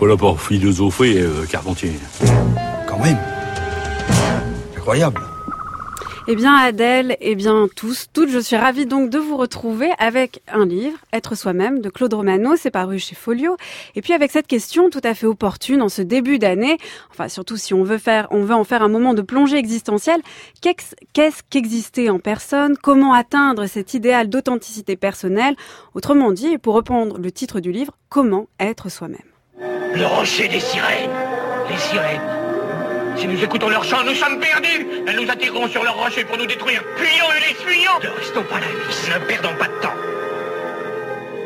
pas là pour philosopher, euh, Carpentier. Quand même. Incroyable. Eh bien Adèle, eh bien tous, toutes, je suis ravie donc de vous retrouver avec un livre, Être soi-même, de Claude Romano, c'est paru chez Folio. Et puis avec cette question tout à fait opportune en ce début d'année, enfin surtout si on veut faire, on veut en faire un moment de plongée existentielle, qu'est-ce qu'exister en personne? Comment atteindre cet idéal d'authenticité personnelle? Autrement dit, pour reprendre le titre du livre, Comment être soi-même? Le rocher des sirènes, les sirènes si nous écoutons leur chant, nous sommes perdus. Elles nous attireront sur leur rocher pour nous détruire. Fuyons et les fuyons Ne restons pas là, Ulysse. Ne perdons pas de temps.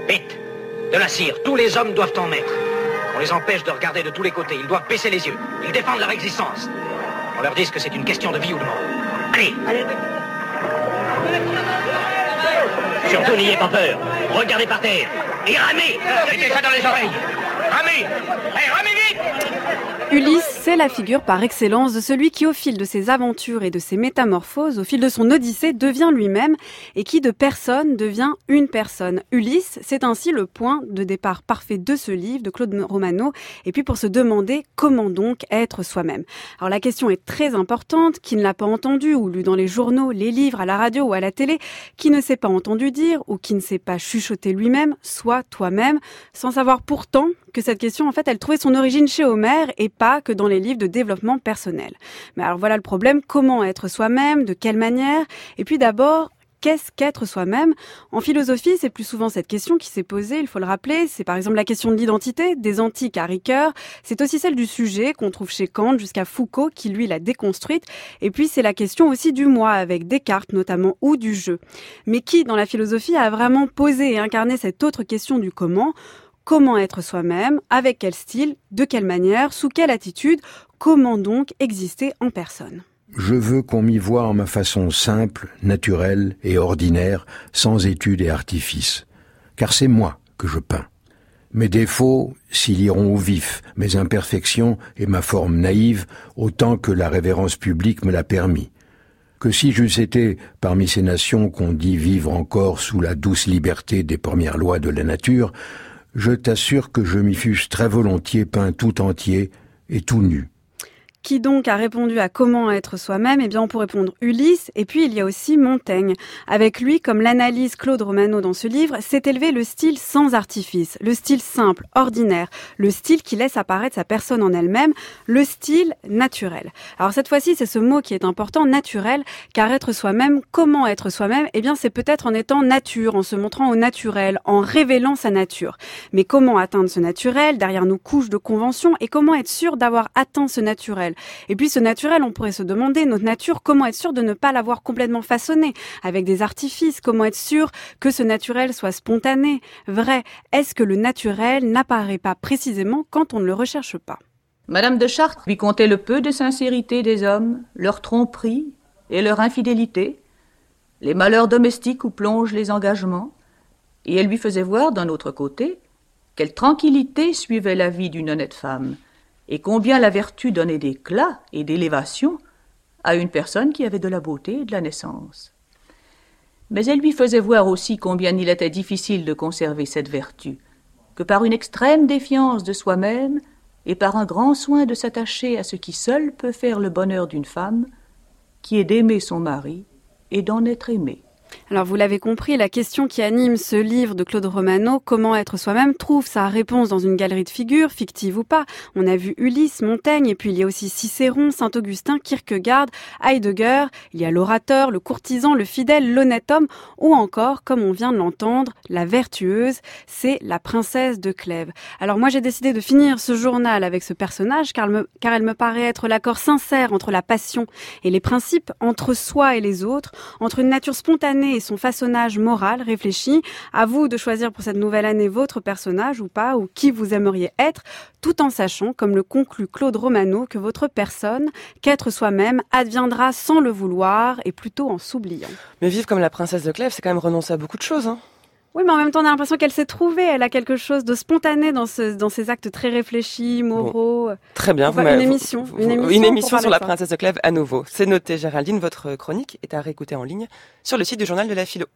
Vite De la cire. Tous les hommes doivent en mettre. On les empêche de regarder de tous les côtés. Ils doivent baisser les yeux. Ils défendent leur existence. On leur dit que c'est une question de vie ou de mort. Allez Allez Surtout n'ayez pas peur. Regardez par terre. Et ramez Mettez ça dans les oreilles. Vite Ulysse, c'est la figure par excellence de celui qui, au fil de ses aventures et de ses métamorphoses, au fil de son odyssée, devient lui-même et qui de personne devient une personne. Ulysse, c'est ainsi le point de départ parfait de ce livre de Claude Romano. Et puis pour se demander comment donc être soi-même. Alors la question est très importante. Qui ne l'a pas entendu ou lu dans les journaux, les livres, à la radio ou à la télé, qui ne s'est pas entendu dire ou qui ne sait pas chuchoter lui-même, soit toi-même, sans savoir pourtant que cette question, en fait, elle trouvait son origine chez Homère et pas que dans les livres de développement personnel. Mais alors voilà le problème, comment être soi-même, de quelle manière? Et puis d'abord, qu'est-ce qu'être soi-même? En philosophie, c'est plus souvent cette question qui s'est posée, il faut le rappeler. C'est par exemple la question de l'identité, des antiques à Ricoeur. C'est aussi celle du sujet qu'on trouve chez Kant jusqu'à Foucault qui lui l'a déconstruite. Et puis c'est la question aussi du moi avec Descartes notamment ou du jeu. Mais qui dans la philosophie a vraiment posé et incarné cette autre question du comment? Comment être soi-même Avec quel style De quelle manière Sous quelle attitude Comment donc exister en personne je veux qu'on m'y voie en ma façon simple, naturelle et ordinaire, sans études et artifices. Car c'est moi que je peins. Mes défauts s'y liront au vif, mes imperfections et ma forme naïve, autant que la révérence publique me l'a permis. Que si j'eusse été parmi ces nations qu'on dit vivre encore sous la douce liberté des premières lois de la nature, je t'assure que je m'y fusse très volontiers peint tout entier et tout nu. Qui donc a répondu à comment être soi-même Eh bien, on peut répondre Ulysse, et puis il y a aussi Montaigne. Avec lui, comme l'analyse Claude Romano dans ce livre, s'est élevé le style sans artifice, le style simple, ordinaire, le style qui laisse apparaître sa personne en elle-même, le style naturel. Alors cette fois-ci, c'est ce mot qui est important, naturel, car être soi-même, comment être soi-même Eh bien, c'est peut-être en étant nature, en se montrant au naturel, en révélant sa nature. Mais comment atteindre ce naturel? Derrière nos couches de convention et comment être sûr d'avoir atteint ce naturel? Et puis ce naturel, on pourrait se demander, notre nature, comment être sûr de ne pas l'avoir complètement façonné avec des artifices? Comment être sûr que ce naturel soit spontané, vrai Est-ce que le naturel n'apparaît pas précisément quand on ne le recherche pas? Madame de Chartres lui contait le peu de sincérité des hommes, leur tromperie et leur infidélité, les malheurs domestiques où plongent les engagements, et elle lui faisait voir d'un autre côté quelle tranquillité suivait la vie d'une honnête femme, et combien la vertu donnait d'éclat et d'élévation à une personne qui avait de la beauté et de la naissance. Mais elle lui faisait voir aussi combien il était difficile de conserver cette vertu, que par une extrême défiance de soi-même et par un grand soin de s'attacher à ce qui seul peut faire le bonheur d'une femme, qui est d'aimer son mari et d'en être aimée. Alors vous l'avez compris, la question qui anime ce livre de Claude Romano, Comment être soi-même, trouve sa réponse dans une galerie de figures, fictives ou pas. On a vu Ulysse, Montaigne, et puis il y a aussi Cicéron, Saint-Augustin, Kierkegaard, Heidegger, il y a l'orateur, le courtisan, le fidèle, l'honnête homme, ou encore, comme on vient de l'entendre, la vertueuse, c'est la princesse de Clèves. Alors moi j'ai décidé de finir ce journal avec ce personnage car, car elle me paraît être l'accord sincère entre la passion et les principes, entre soi et les autres, entre une nature spontanée et son façonnage moral réfléchi. À vous de choisir pour cette nouvelle année votre personnage ou pas, ou qui vous aimeriez être, tout en sachant, comme le conclut Claude Romano, que votre personne, qu'être soi-même, adviendra sans le vouloir et plutôt en s'oubliant. Mais vivre comme la princesse de Clèves, c'est quand même renoncer à beaucoup de choses. Hein oui, mais en même temps, on a l'impression qu'elle s'est trouvée. Elle a quelque chose de spontané dans, ce, dans ses actes très réfléchis, moraux. très bien. Vous une, émission, une émission. Une émission, sur la princesse de Clèves à nouveau. C'est noté, Géraldine. Votre chronique est à réécouter en ligne sur le site du journal de la philo.